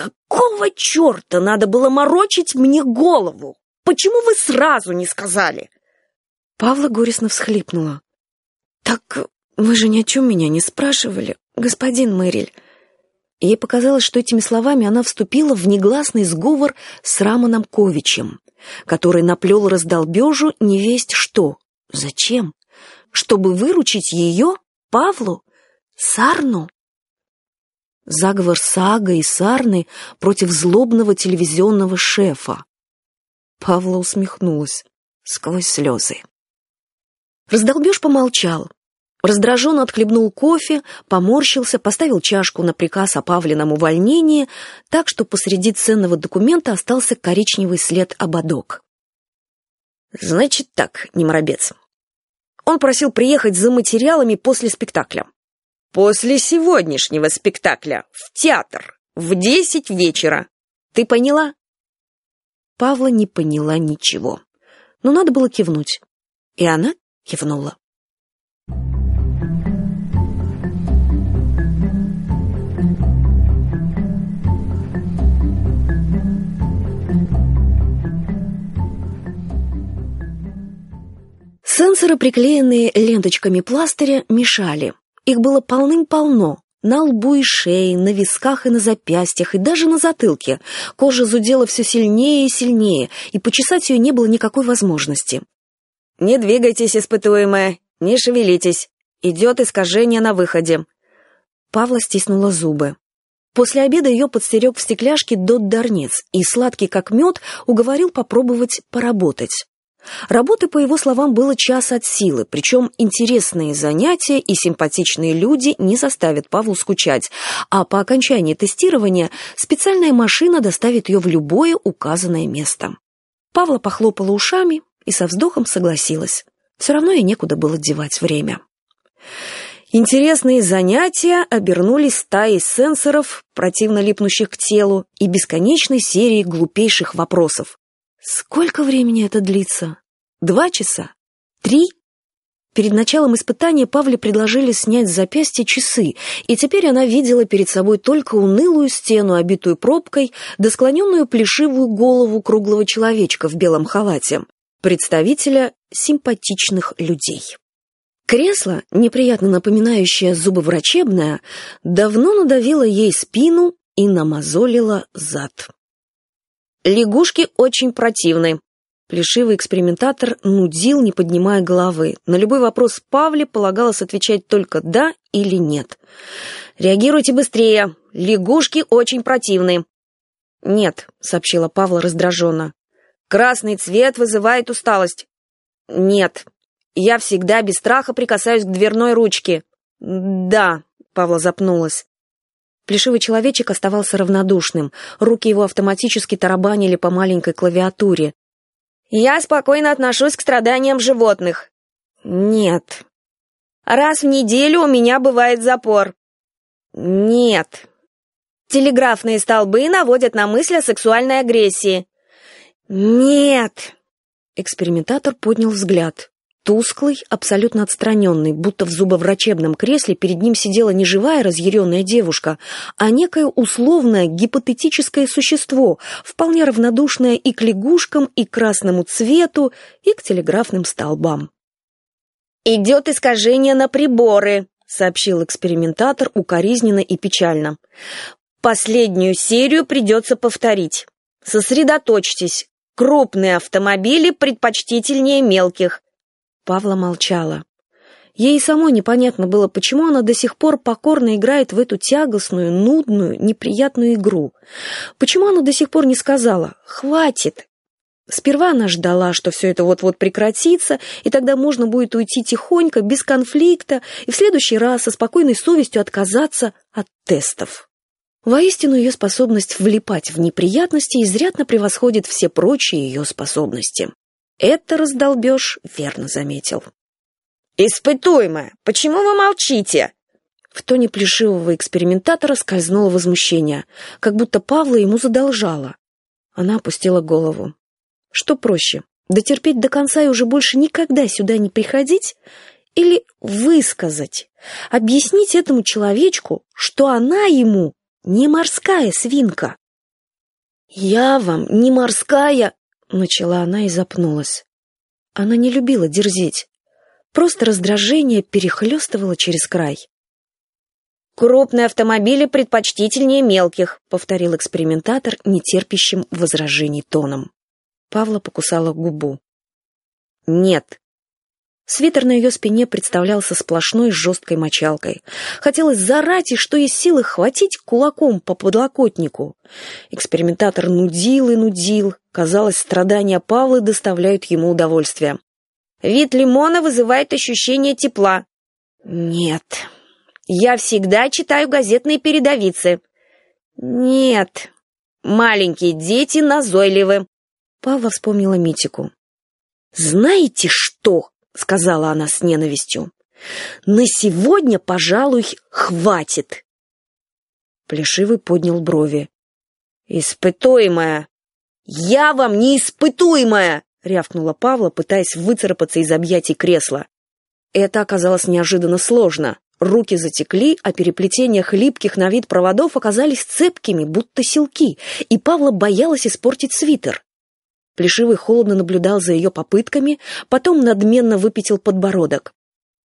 Какого черта надо было морочить мне голову? Почему вы сразу не сказали? Павла горестно всхлипнула. Так вы же ни о чем меня не спрашивали, господин Мэриль. Ей показалось, что этими словами она вступила в негласный сговор с Раманом Ковичем, который наплел раздолбежу невесть что. Зачем? Чтобы выручить ее, Павлу, Сарну? Заговор Сага и Сарны против злобного телевизионного шефа. Павла усмехнулась сквозь слезы. Раздолбеж помолчал, Раздраженно отхлебнул кофе, поморщился, поставил чашку на приказ о Павлином увольнении, так что посреди ценного документа остался коричневый след ободок. «Значит так, Неморобец. Он просил приехать за материалами после спектакля. После сегодняшнего спектакля в театр в десять вечера. Ты поняла?» Павла не поняла ничего, но надо было кивнуть. И она кивнула. Сенсоры, приклеенные ленточками пластыря, мешали. Их было полным-полно. На лбу и шее, на висках и на запястьях, и даже на затылке. Кожа зудела все сильнее и сильнее, и почесать ее не было никакой возможности. «Не двигайтесь, испытуемая, не шевелитесь. Идет искажение на выходе». Павла стиснула зубы. После обеда ее подстерег в стекляшке Дот Дарнец и, сладкий как мед, уговорил попробовать поработать. Работы, по его словам, было час от силы, причем интересные занятия и симпатичные люди не заставят Павлу скучать, а по окончании тестирования специальная машина доставит ее в любое указанное место. Павла похлопала ушами и со вздохом согласилась. Все равно ей некуда было девать время. Интересные занятия обернулись стаей сенсоров, противно липнущих к телу, и бесконечной серией глупейших вопросов. Сколько времени это длится? Два часа? Три? Перед началом испытания Павле предложили снять с запястья часы, и теперь она видела перед собой только унылую стену, обитую пробкой, да склоненную плешивую голову круглого человечка в белом халате, представителя симпатичных людей. Кресло, неприятно напоминающее зубоврачебное, давно надавило ей спину и намазолило зад. Лягушки очень противны. Плешивый экспериментатор нудил, не поднимая головы. На любой вопрос Павле полагалось отвечать только «да» или «нет». «Реагируйте быстрее. Лягушки очень противны». «Нет», — сообщила Павла раздраженно. «Красный цвет вызывает усталость». «Нет. Я всегда без страха прикасаюсь к дверной ручке». «Да», — Павла запнулась. Плешивый человечек оставался равнодушным. Руки его автоматически тарабанили по маленькой клавиатуре. «Я спокойно отношусь к страданиям животных». «Нет». «Раз в неделю у меня бывает запор». «Нет». «Телеграфные столбы наводят на мысль о сексуальной агрессии». «Нет». Экспериментатор поднял взгляд. Тусклый, абсолютно отстраненный, будто в зубоврачебном кресле перед ним сидела не живая разъяренная девушка, а некое условное гипотетическое существо, вполне равнодушное и к лягушкам, и к красному цвету, и к телеграфным столбам. «Идет искажение на приборы», — сообщил экспериментатор укоризненно и печально. «Последнюю серию придется повторить. Сосредоточьтесь. Крупные автомобили предпочтительнее мелких. Павла молчала. Ей самой непонятно было, почему она до сих пор покорно играет в эту тягостную, нудную, неприятную игру. Почему она до сих пор не сказала «хватит»? Сперва она ждала, что все это вот-вот прекратится, и тогда можно будет уйти тихонько, без конфликта, и в следующий раз со спокойной совестью отказаться от тестов. Воистину, ее способность влипать в неприятности изрядно превосходит все прочие ее способности. Это раздолбеж верно заметил. «Испытуемая, почему вы молчите?» В тоне плешивого экспериментатора скользнуло возмущение, как будто Павла ему задолжала. Она опустила голову. Что проще, дотерпеть до конца и уже больше никогда сюда не приходить? Или высказать, объяснить этому человечку, что она ему не морская свинка? «Я вам не морская!» — начала она и запнулась. Она не любила дерзить. Просто раздражение перехлестывало через край. «Крупные автомобили предпочтительнее мелких», — повторил экспериментатор, нетерпящим возражений тоном. Павла покусала губу. «Нет». Свитер на ее спине представлялся сплошной жесткой мочалкой. Хотелось зарать и что из силы хватить кулаком по подлокотнику. Экспериментатор нудил и нудил. Казалось, страдания Павлы доставляют ему удовольствие. «Вид лимона вызывает ощущение тепла». «Нет». «Я всегда читаю газетные передовицы». «Нет». «Маленькие дети назойливы». Павла вспомнила Митику. «Знаете что?» — сказала она с ненавистью. «На сегодня, пожалуй, хватит!» Плешивый поднял брови. «Испытуемая!» «Я вам не испытуемая!» — рявкнула Павла, пытаясь выцарапаться из объятий кресла. Это оказалось неожиданно сложно. Руки затекли, а переплетения хлипких на вид проводов оказались цепкими, будто силки, и Павла боялась испортить свитер. Плешивый холодно наблюдал за ее попытками, потом надменно выпятил подбородок.